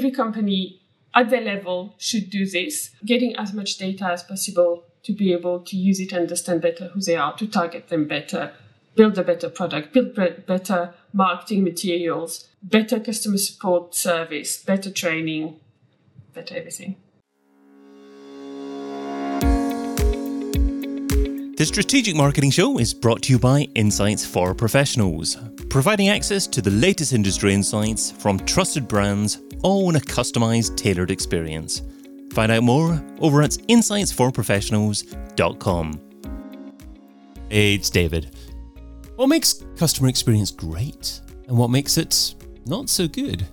every company at their level should do this, getting as much data as possible to be able to use it, understand better who they are, to target them better, build a better product, build better marketing materials, better customer support service, better training, better everything. The Strategic Marketing Show is brought to you by Insights for Professionals, providing access to the latest industry insights from trusted brands, all in a customized, tailored experience. Find out more over at insightsforprofessionals.com. Hey, it's David. What makes customer experience great and what makes it not so good?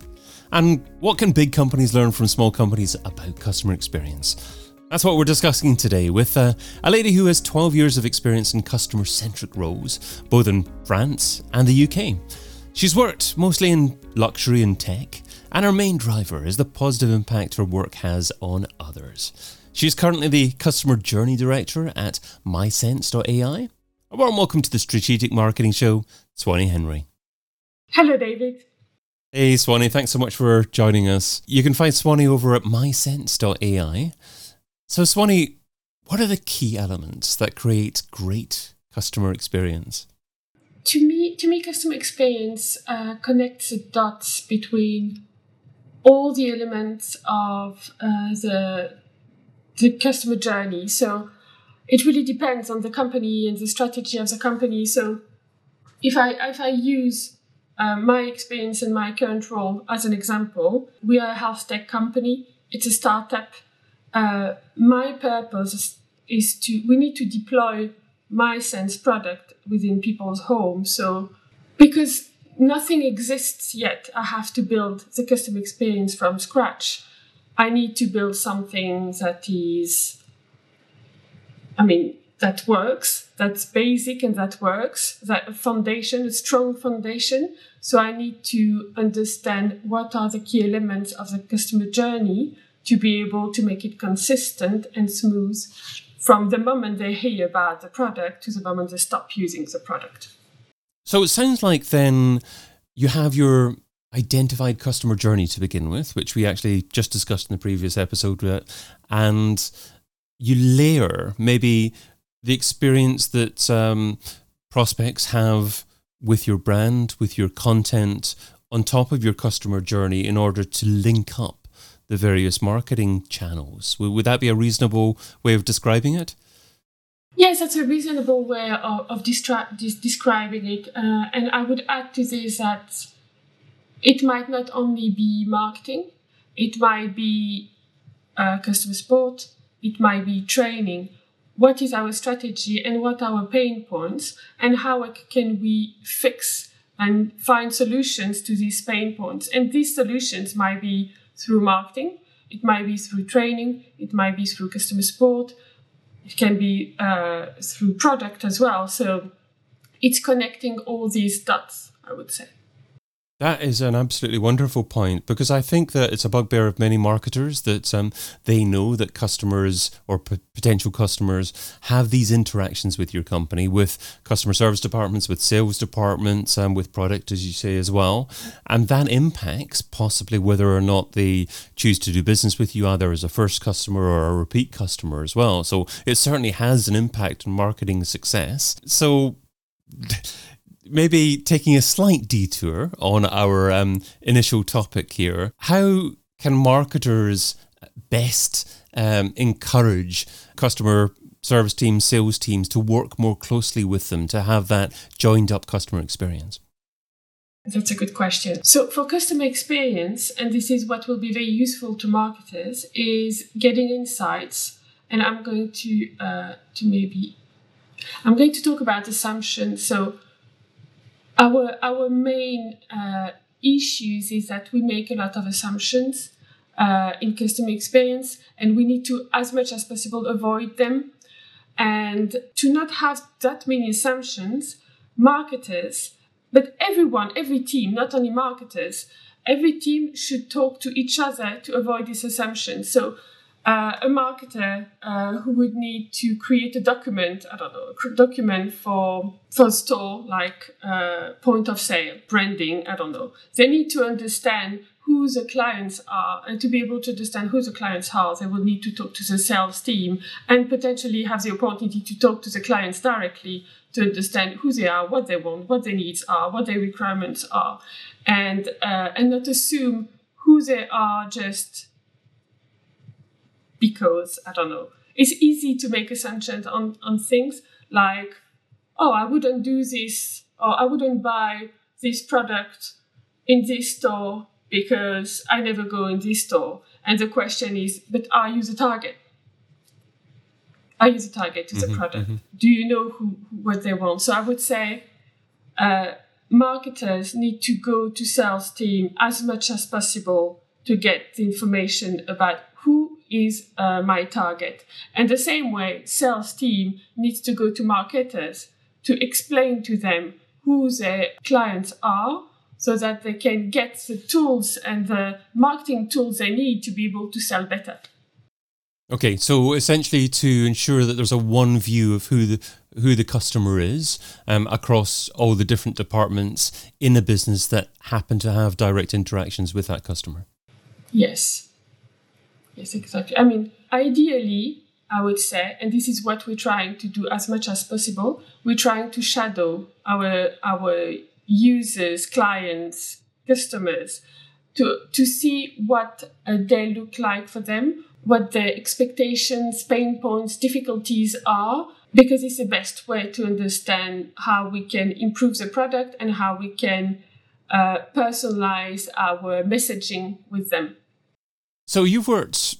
And what can big companies learn from small companies about customer experience? That's what we're discussing today with uh, a lady who has 12 years of experience in customer centric roles, both in France and the UK. She's worked mostly in luxury and tech, and her main driver is the positive impact her work has on others. She's currently the Customer Journey Director at mysense.ai. A warm welcome to the Strategic Marketing Show, Swanny Henry. Hello, David. Hey, Swanny, thanks so much for joining us. You can find Swanny over at mysense.ai. So, Swanny, what are the key elements that create great customer experience? To me, to me, customer experience uh, connects the dots between all the elements of uh, the the customer journey. So, it really depends on the company and the strategy of the company. So, if I if I use uh, my experience and my current role as an example, we are a health tech company. It's a startup uh, my purpose is, is to we need to deploy MySense product within people's homes. So because nothing exists yet, I have to build the customer experience from scratch. I need to build something that is, I mean, that works, that's basic and that works, that foundation, a strong foundation. So I need to understand what are the key elements of the customer journey to be able to make it consistent and smooth from the moment they hear about the product to the moment they stop using the product. So it sounds like then you have your identified customer journey to begin with, which we actually just discussed in the previous episode, uh, and you layer maybe the experience that um, prospects have with your brand, with your content, on top of your customer journey in order to link up the various marketing channels. Would that be a reasonable way of describing it? Yes, that's a reasonable way of, of describing it. Uh, and I would add to this that it might not only be marketing, it might be uh, customer support, it might be training. What is our strategy and what are our pain points, and how can we fix and find solutions to these pain points? And these solutions might be through marketing, it might be through training, it might be through customer support, it can be uh, through product as well. So it's connecting all these dots, I would say. That is an absolutely wonderful point because I think that it's a bugbear of many marketers that um, they know that customers or p- potential customers have these interactions with your company, with customer service departments, with sales departments, and with product, as you say as well, and that impacts possibly whether or not they choose to do business with you, either as a first customer or a repeat customer as well. So it certainly has an impact on marketing success. So maybe taking a slight detour on our um, initial topic here, how can marketers best um, encourage customer service teams, sales teams to work more closely with them to have that joined up customer experience? That's a good question. So, for customer experience, and this is what will be very useful to marketers, is getting insights. And I'm going to uh, to maybe I'm going to talk about assumptions. So, our our main uh, issues is that we make a lot of assumptions uh, in customer experience, and we need to, as much as possible, avoid them. And to not have that many assumptions, marketers, but everyone, every team, not only marketers, every team should talk to each other to avoid these assumptions. So uh, a marketer uh, who would need to create a document, I don't know, a document for for a store like uh, point of sale, branding, I don't know. They need to understand who the clients are. And to be able to understand who the clients are, they will need to talk to the sales team and potentially have the opportunity to talk to the clients directly to understand who they are, what they want, what their needs are, what their requirements are, and uh, and not assume who they are just because I don't know. It's easy to make assumptions on on things like, oh, I wouldn't do this, or I wouldn't buy this product in this store because I never go in this store. And the question is, but are you the target? Are you the target to mm-hmm, the product? Mm-hmm. Do you know who what they want? So I would say uh, marketers need to go to sales team as much as possible to get the information about is uh, my target. And the same way, sales team needs to go to marketers to explain to them who their clients are so that they can get the tools and the marketing tools they need to be able to sell better. Okay, so essentially to ensure that there's a one view of who the who the customer is um, across all the different departments in a business that happen to have direct interactions with that customer. Yes. Yes, exactly. I mean, ideally, I would say, and this is what we're trying to do as much as possible. We're trying to shadow our our users, clients, customers to, to see what uh, they look like for them, what their expectations, pain points, difficulties are, because it's the best way to understand how we can improve the product and how we can uh, personalize our messaging with them. So you've worked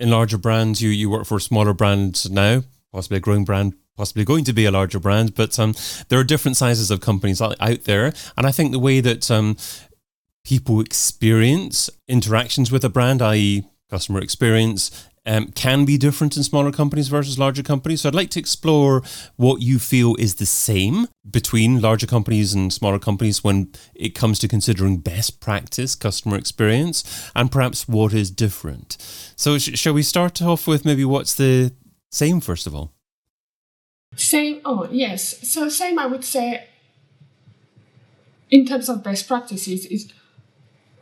in larger brands. You you work for smaller brands now, possibly a growing brand possibly going to be a larger brand, but um, there are different sizes of companies out there. And I think the way that um, people experience interactions with a brand, i.e., customer experience, um, can be different in smaller companies versus larger companies. So I'd like to explore what you feel is the same between larger companies and smaller companies when it comes to considering best practice customer experience and perhaps what is different. So sh- shall we start off with maybe what's the same first of all? Same, oh, yes. So, same, I would say, in terms of best practices, is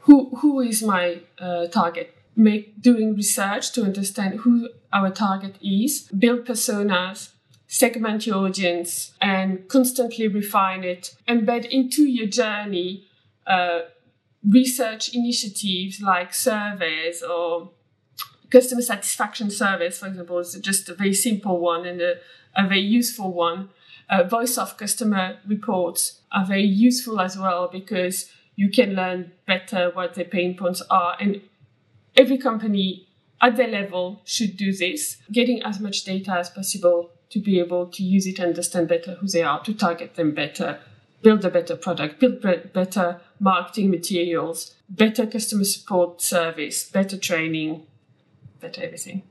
who, who is my uh, target? Make doing research to understand who our target is, build personas, segment your audience, and constantly refine it. Embed into your journey uh, research initiatives like surveys or customer satisfaction surveys, for example, is just a very simple one and a a very useful one. Uh, voice of customer reports are very useful as well because you can learn better what their pain points are. And every company at their level should do this, getting as much data as possible to be able to use it and understand better who they are, to target them better, build a better product, build better marketing materials, better customer support service, better training, better everything.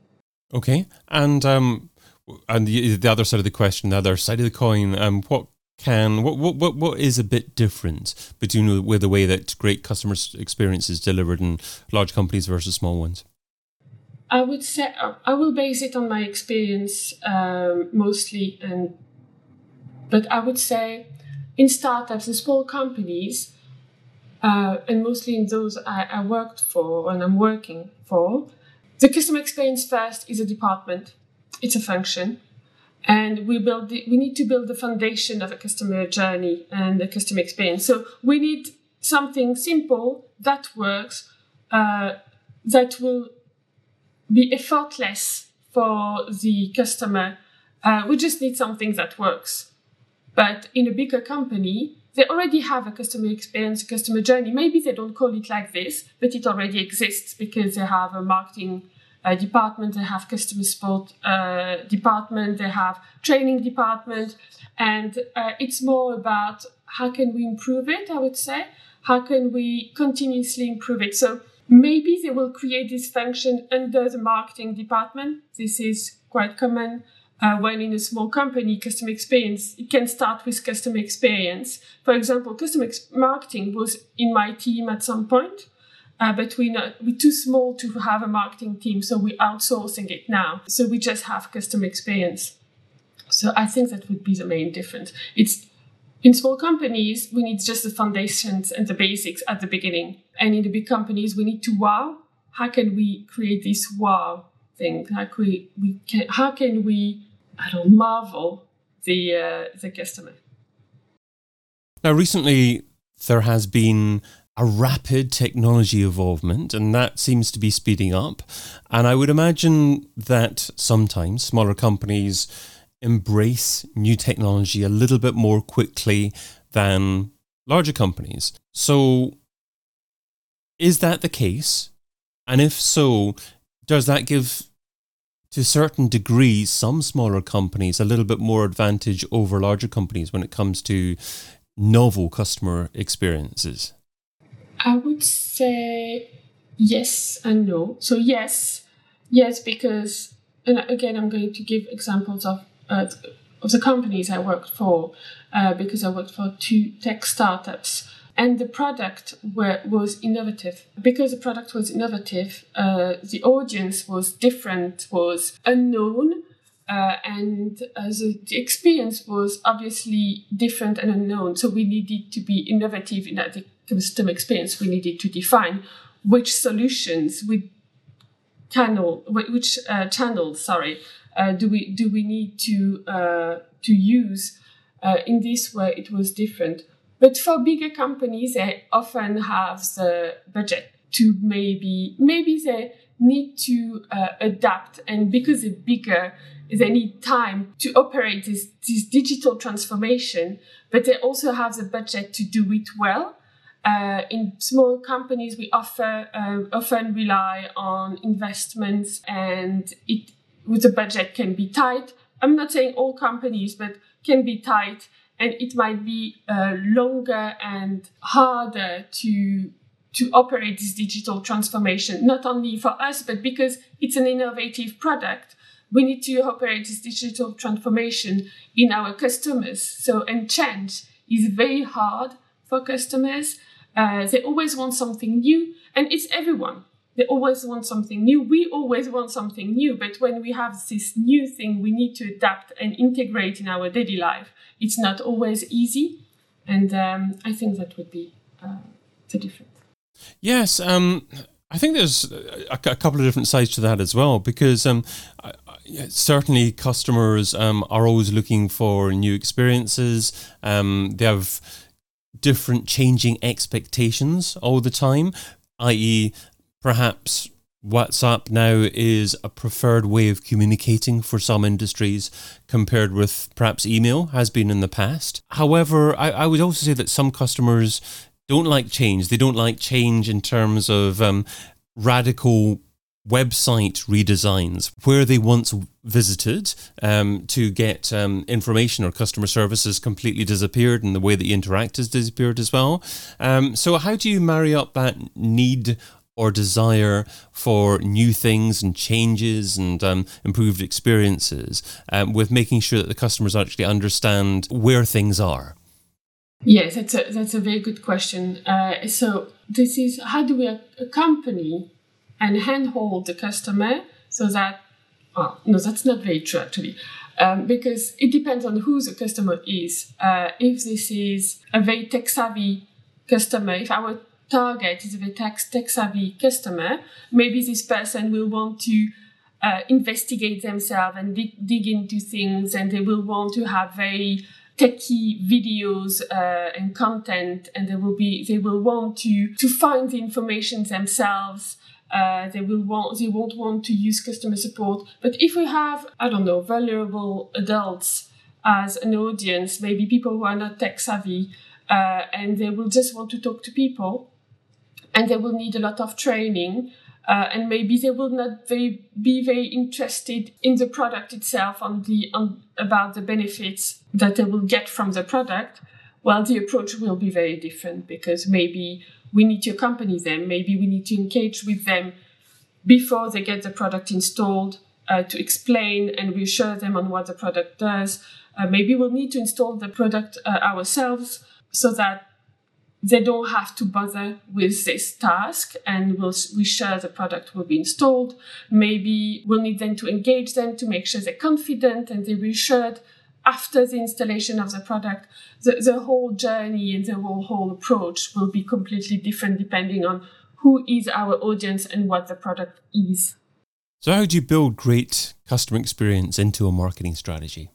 Okay. And um, and the, the other side of the question, the other side of the coin, um, what can what what what, what is a bit different between with the way that great customer experience is delivered in large companies versus small ones? I would say I will base it on my experience um, mostly, and but I would say in startups and small companies, uh, and mostly in those I, I worked for and I'm working for, the customer experience first is a department it's a function and we build the, we need to build the foundation of a customer journey and a customer experience. So we need something simple that works uh, that will be effortless for the customer. Uh, we just need something that works. But in a bigger company they already have a customer experience a customer journey. Maybe they don't call it like this but it already exists because they have a marketing uh, department, they have customer support uh, department, they have training department, and uh, it's more about how can we improve it. I would say how can we continuously improve it. So maybe they will create this function under the marketing department. This is quite common. Uh, when in a small company, customer experience, it can start with customer experience. For example, customer ex- marketing was in my team at some point uh, but we not, we're too small to have a marketing team, so we're outsourcing it now. So we just have customer experience. So I think that would be the main difference. It's In small companies, we need just the foundations and the basics at the beginning. And in the big companies, we need to wow. How can we create this wow thing? How can we, we can, how can we, I don't marvel the uh, the customer? Now, recently there has been a rapid technology evolvement, and that seems to be speeding up. And I would imagine that sometimes smaller companies embrace new technology a little bit more quickly than larger companies. So, is that the case? And if so, does that give to certain degrees some smaller companies a little bit more advantage over larger companies when it comes to novel customer experiences? I would say yes and no. So yes, yes, because and again, I'm going to give examples of uh, of the companies I worked for uh, because I worked for two tech startups. And the product were, was innovative. Because the product was innovative, uh, the audience was different, was unknown, uh, and uh, the, the, experience was obviously different and unknown. So we needed to be innovative in that customer experience. We needed to define which solutions, we channel, which uh, channels, sorry, uh, do we do we need to uh, to use uh, in this way? It was different. But for bigger companies, they often have the budget to maybe maybe they need to uh, adapt, and because they're bigger, they need time to operate this this digital transformation. But they also have the budget to do it well. Uh, in small companies, we offer uh, often rely on investments, and it with the budget can be tight. I'm not saying all companies, but can be tight, and it might be uh, longer and harder to to operate this digital transformation. Not only for us, but because it's an innovative product, we need to operate this digital transformation in our customers. So, and change is very hard for customers. Uh, they always want something new, and it's everyone they always want something new. We always want something new, but when we have this new thing, we need to adapt and integrate in our daily life. It's not always easy, and um, I think that would be uh, the difference. Yes, um, I think there's a, a, couple of different sides to that as well, because um, I, certainly customers um, are always looking for new experiences. Um, they have different changing expectations all the time i.e perhaps WhatsApp now is a preferred way of communicating for some industries compared with perhaps email has been in the past. However, I, I would also say that some customers don't like change. They don't like change in terms of um, radical website redesigns where they once visited um, to get um, information or customer services completely disappeared and the way that you interact has disappeared as well. Um, so, how do you marry up that need or desire for new things and changes and um, improved experiences um, with making sure that the customers actually understand where things are? Yes, that's a, that's a very good question. Uh, so, this is how do we accompany and handhold the customer so that, oh, no, that's not very true actually. Um, because it depends on who the customer is. Uh, if this is a very tech savvy customer, if our target is a tech, tech savvy customer, maybe this person will want to uh, investigate themselves and dig, dig, into things, and they will want to have very techy videos uh, and content, and they will be they will want to to find the information themselves. Uh, they will want they won't want to use customer support. But if we have I don't know vulnerable adults as an audience, maybe people who are not tech savvy. Uh, and they will just want to talk to people and they will need a lot of training. Uh, and maybe they will not very, be very interested in the product itself on the on about the benefits that they will get from the product well the approach will be very different because maybe we need to accompany them maybe we need to engage with them before they get the product installed uh, to explain and reassure them on what the product does uh, maybe we'll need to install the product uh, ourselves so that they don't have to bother with this task and we'll, we share the product will be installed. Maybe we'll need them to engage them to make sure they're confident and they're reassured after the installation of the product, the, the whole journey and the whole, whole approach will be completely different depending on who is our audience and what the product is. So, how do you build great customer experience into a marketing strategy?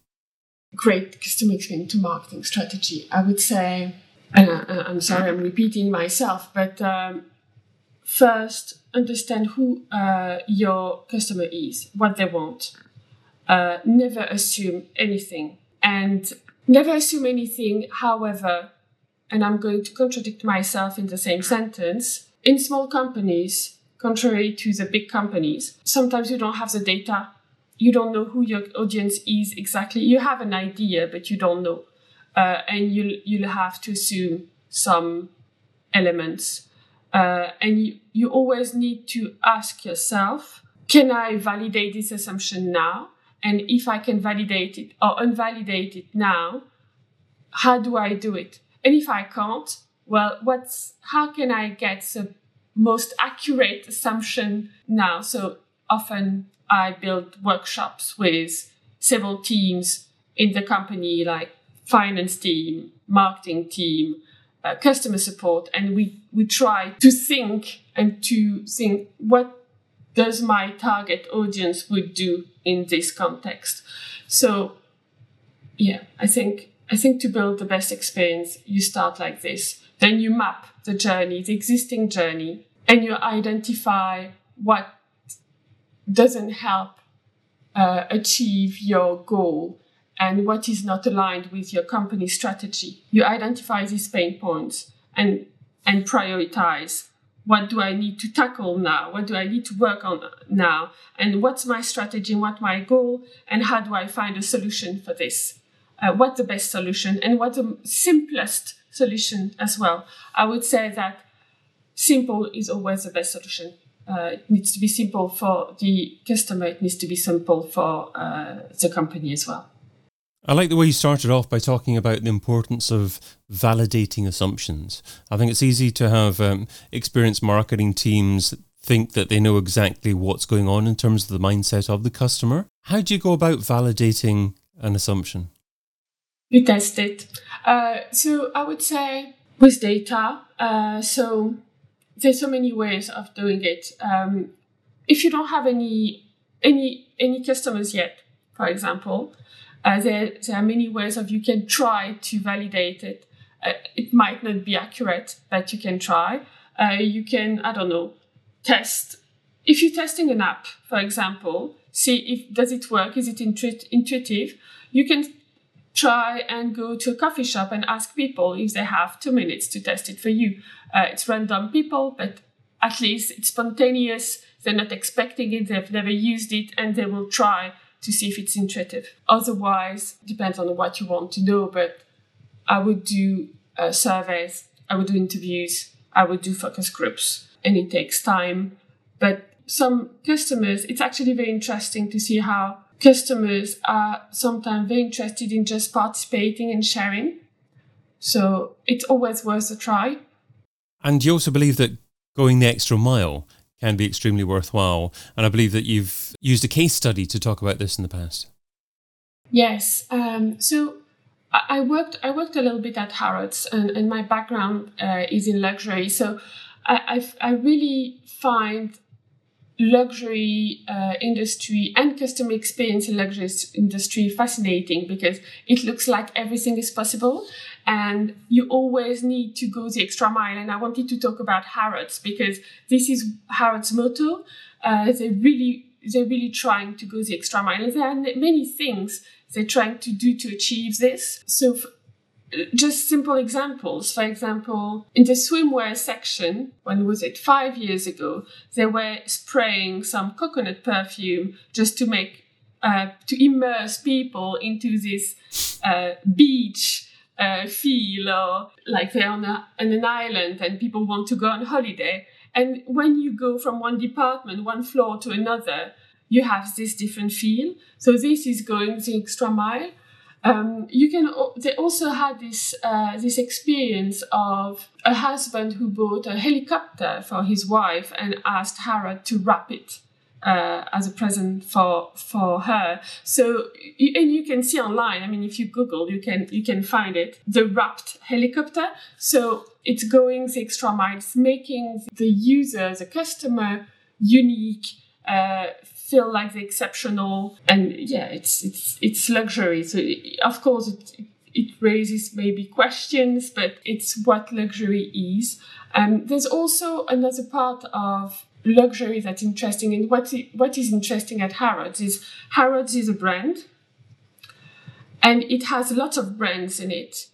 Great customer experience to marketing strategy. I would say, and I, am sorry, I'm repeating myself, but um, first, understand who uh, your customer is, what they want. Uh, never assume anything. And never assume anything, however, and I'm going to contradict myself in the same sentence, in small companies, contrary to the big companies, sometimes you don't have the data. You don't know who your audience is exactly. You have an idea, but you don't know. Uh, and you'll, you'll have to assume some elements. Uh, and you, you always need to ask yourself, can I validate this assumption now? And if I can validate it or invalidate it now, how do I do it? And if I can't, well, what's how can I get the most accurate assumption now? So often I build workshops with several teams in the company, like finance team, marketing team, uh, customer support, and we we try to think and to think what does my target audience would do in this context. So yeah, I think I think to build the best experience, you start like this. Then you map the journey, the existing journey, and you identify what doesn't help uh, achieve your goal and what is not aligned with your company strategy. You identify these pain points and and prioritize what do I need to tackle now? What do I need to work on now? And what's my strategy what my goal? And how do I find a solution for this? Uh, what's the best solution and what's the simplest solution as well? I would say that simple is always the best solution. Uh, it needs to be simple for the customer. It needs to be simple for uh, the company as well. I like the way you started off by talking about the importance of validating assumptions. I think it's easy to have um, experienced marketing teams think that they know exactly what's going on in terms of the mindset of the customer. How do you go about validating an assumption? You test it. Uh, so I would say with data. Uh, so there's so many ways of doing it. Um, if you don't have any any any customers yet, for example, uh, there, there are many ways of you can try to validate it. Uh, it might not be accurate, but you can try. Uh, you can, I don't know, test. If you're testing an app, for example, see if does it work, is it intu- intuitive. You can try and go to a coffee shop and ask people if they have two minutes to test it for you. Uh, it's random people, but at least it's spontaneous. They're not expecting it. They've never used it, and they will try to see if it's intuitive. Otherwise, depends on what you want to know, but I would do uh, surveys, I would do interviews, I would do focus groups, and it takes time. But some customers, it's actually very interesting to see how customers are sometimes very interested in just participating and sharing. So it's always worth a try. And you also believe that going the extra mile can be extremely worthwhile. And I believe that you've used a case study to talk about this in the past. Yes. Um, so I worked I worked a little bit at Harrods, and, and my background uh, is in luxury. So I, I, I really find luxury uh, industry and customer experience in luxury industry fascinating because it looks like everything is possible and you always need to go the extra mile and i wanted to talk about harrods because this is harrods motto uh, they really they're really trying to go the extra mile and there are many things they're trying to do to achieve this so just simple examples. For example, in the swimwear section, when was it? Five years ago, they were spraying some coconut perfume just to make uh, to immerse people into this uh, beach uh, feel, or like they're on, a, on an island and people want to go on holiday. And when you go from one department, one floor to another, you have this different feel. So this is going the extra mile. Um, you can. They also had this uh, this experience of a husband who bought a helicopter for his wife and asked Harrod to wrap it uh, as a present for for her. So and you can see online. I mean, if you Google, you can you can find it. The wrapped helicopter. So it's going the extra mile, it's making the user, the customer, unique. Uh, feel like the exceptional and yeah it's it's it's luxury so of course it it raises maybe questions, but it's what luxury is. Um, there's also another part of luxury that's interesting, and what what is interesting at Harrods is Harrods is a brand, and it has lots of brands in it.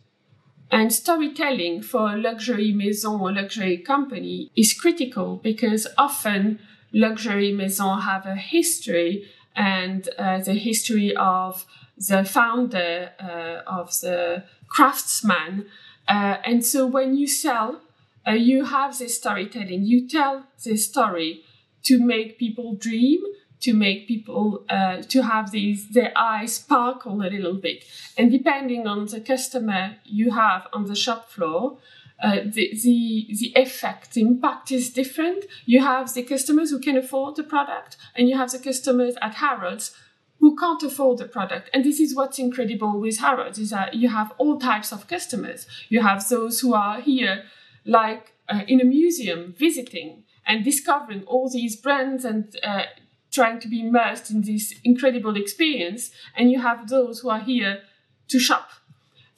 And storytelling for a luxury maison or luxury company is critical because often luxury maisons have a history and uh, the history of the founder uh, of the craftsman. Uh, and so when you sell, uh, you have this storytelling. You tell this story to make people dream, to make people uh, to have these their eyes sparkle a little bit. And depending on the customer you have on the shop floor, uh, the, the the effect, the impact is different. You have the customers who can afford the product, and you have the customers at Harrods who can't afford the product. And this is what's incredible with Harrods is that you have all types of customers. You have those who are here, like uh, in a museum, visiting and discovering all these brands and uh, trying to be immersed in this incredible experience. And you have those who are here to shop.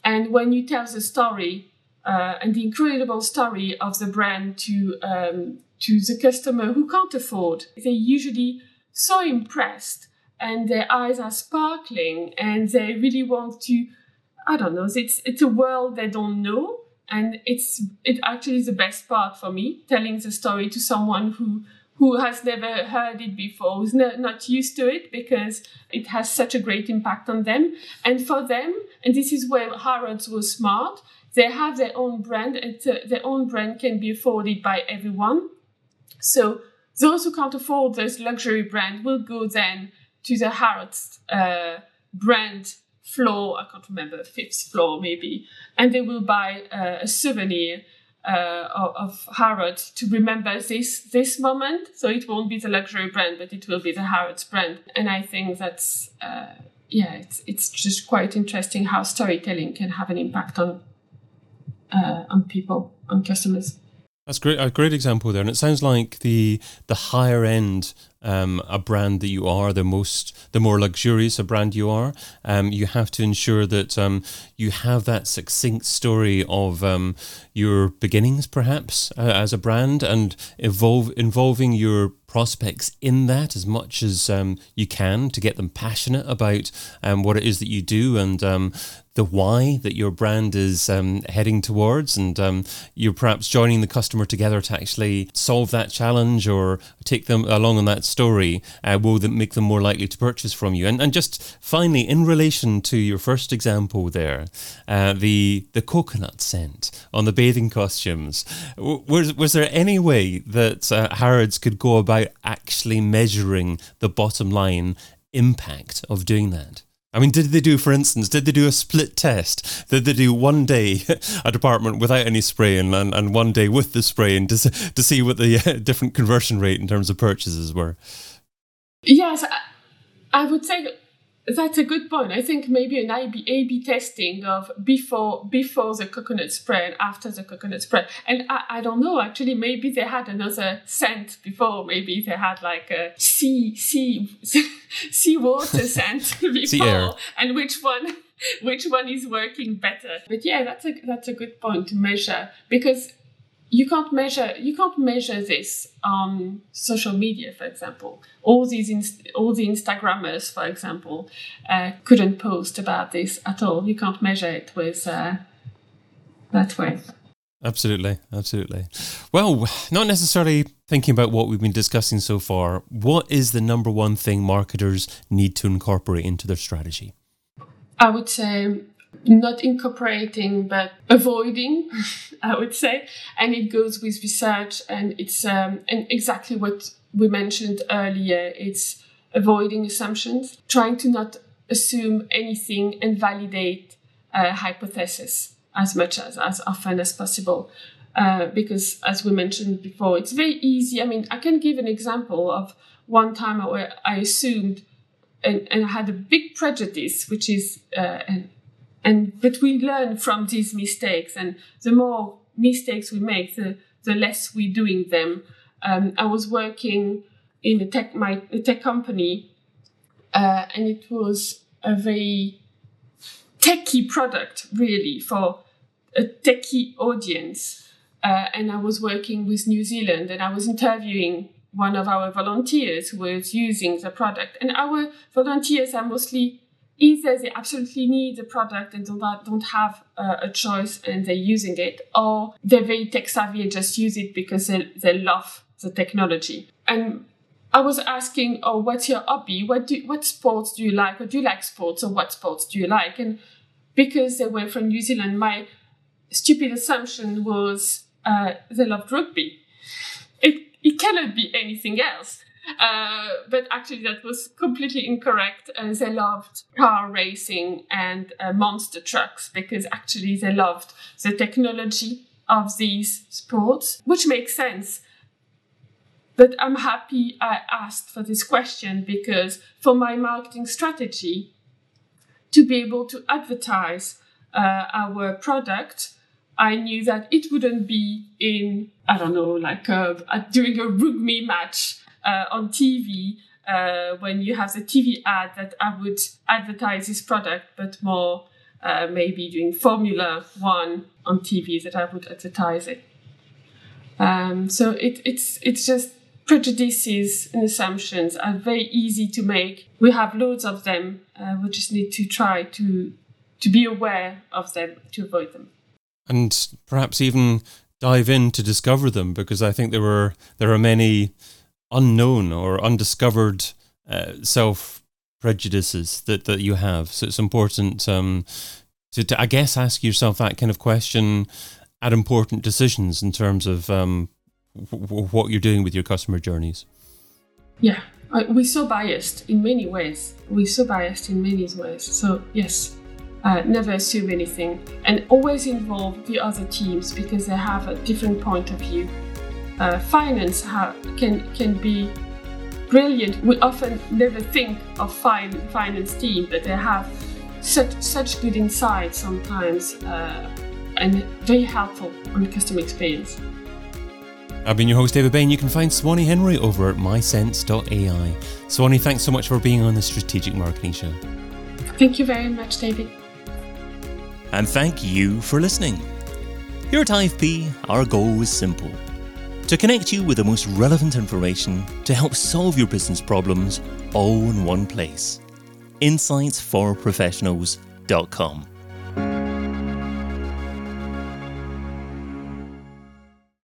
And when you tell the story uh, and the incredible story of the brand to um, to the customer who can't afford, they're usually so impressed and their eyes are sparkling and they really want to i don't know it's it's a world they don't know and it's it actually is the best part for me telling the story to someone who who has never heard it before who's not, not used to it because it has such a great impact on them. And for them and this is where harrods was smart they have their own brand and their own brand can be afforded by everyone. So those who can't afford this luxury brand will go then to the Harrods uh, brand floor. I can't remember fifth floor maybe, and they will buy uh, a souvenir uh, of, Harrods to remember this this moment. So it won't be the luxury brand, but it will be the Harrods brand. And I think that's uh, yeah, it's it's just quite interesting how storytelling can have an impact on uh, on people, on customers. That's great. A great example there, and it sounds like the the higher end um, a brand that you are, the most, the more luxurious a brand you are, um, you have to ensure that um, you have that succinct story of um, your beginnings, perhaps, uh, as a brand, and evolve involving your prospects in that as much as um, you can to get them passionate about um, what it is that you do and the why that your brand is um, heading towards. And um, you're perhaps joining the customer together to actually solve that challenge or take them along on that story uh, will make them more likely to purchase from you. And, and just finally, in relation to your first example there, uh, the, the coconut scent on the bathing costumes, was, was there any way that uh, Harrods could go about actually measuring the bottom line impact of doing that? I mean, did they do, for instance, did they do a split test? Did they do one day a department without any spray and, and, one day with the spray and to, to see what the different conversion rate in terms of purchases were? Yes, I would say that's a good point. I think maybe an A/B A/B testing of before before the coconut spray and after the coconut spray. And I, I don't know. Actually, maybe they had another scent before. Maybe they had like a sea sea sea water scent before. And which one which one is working better? But yeah, that's a that's a good point to measure because you can't measure you can't measure this on social media for example. All these inst- all the instagrammers for example uh, couldn't post about this at all. You can't measure it with uh, that way. Absolutely absolutely. Well not necessarily thinking about what we've been discussing so far what is the number one thing marketers need to incorporate into their strategy? I would say not incorporating but avoiding i would say. And it goes with research and it's um, and exactly what we mentioned earlier. It's avoiding assumptions trying to not assume anything and validate a hypothesis as much as as often as possible. Uh, because, as we mentioned before, it's very easy. I mean, I can give an example of one time where I assumed and, and I had a big prejudice, which is, uh, and but we learn from these mistakes, and the more mistakes we make, the the less we're doing them. Um, I was working in a tech my a tech company, uh, and it was a very techy product, really, for a techie audience. Uh, and I was working with New Zealand, and I was interviewing one of our volunteers who was using the product. And our volunteers are mostly either they absolutely need the product and don't, don't have uh, a choice and they're using it, or they're very tech savvy and just use it because they, they love the technology. And I was asking, oh, what's your hobby? What do what sports do you like? Or do you like sports? Or what sports do you like? And because they were from New Zealand, my stupid assumption was uh, they loved rugby. It it cannot be anything else. Uh, but actually, that was completely incorrect. Uh, they loved car racing and uh, monster trucks because actually they loved the technology of these sports, which makes sense. But I'm happy I asked for this question because for my marketing strategy, to be able to advertise uh, our product, I knew that it wouldn't be in, I don't know, like uh, during a rugby match uh, on TV uh, when you have the TV ad that I would advertise this product, but more uh, maybe doing Formula One on TV that I would advertise it. Um, so it, it's it's just prejudices and assumptions are very easy to make. We have loads of them. Uh, we just need to try to to be aware of them to avoid them, and perhaps even dive in to discover them because I think there were there are many unknown or undiscovered uh, self prejudices that, that you have. So it's important um, to, to, I guess, ask yourself that kind of question at important decisions in terms of um, w- what you're doing with your customer journeys. Yeah, we're so biased in many ways. We're so biased in many ways. So, yes, uh, never assume anything and always involve the other teams because they have a different point of view uh, finance can can be brilliant. We often never think of fin- finance team, but they have such such good insights sometimes uh, and very helpful on the customer experience. I've been your host, David Bain. You can find Swanny Henry over at mysense.ai. Swanny, thanks so much for being on the Strategic Marketing Show. Thank you very much, David. And thank you for listening. Here at IFP, our goal is simple to connect you with the most relevant information to help solve your business problems all in one place. InsightsForProfessionals.com.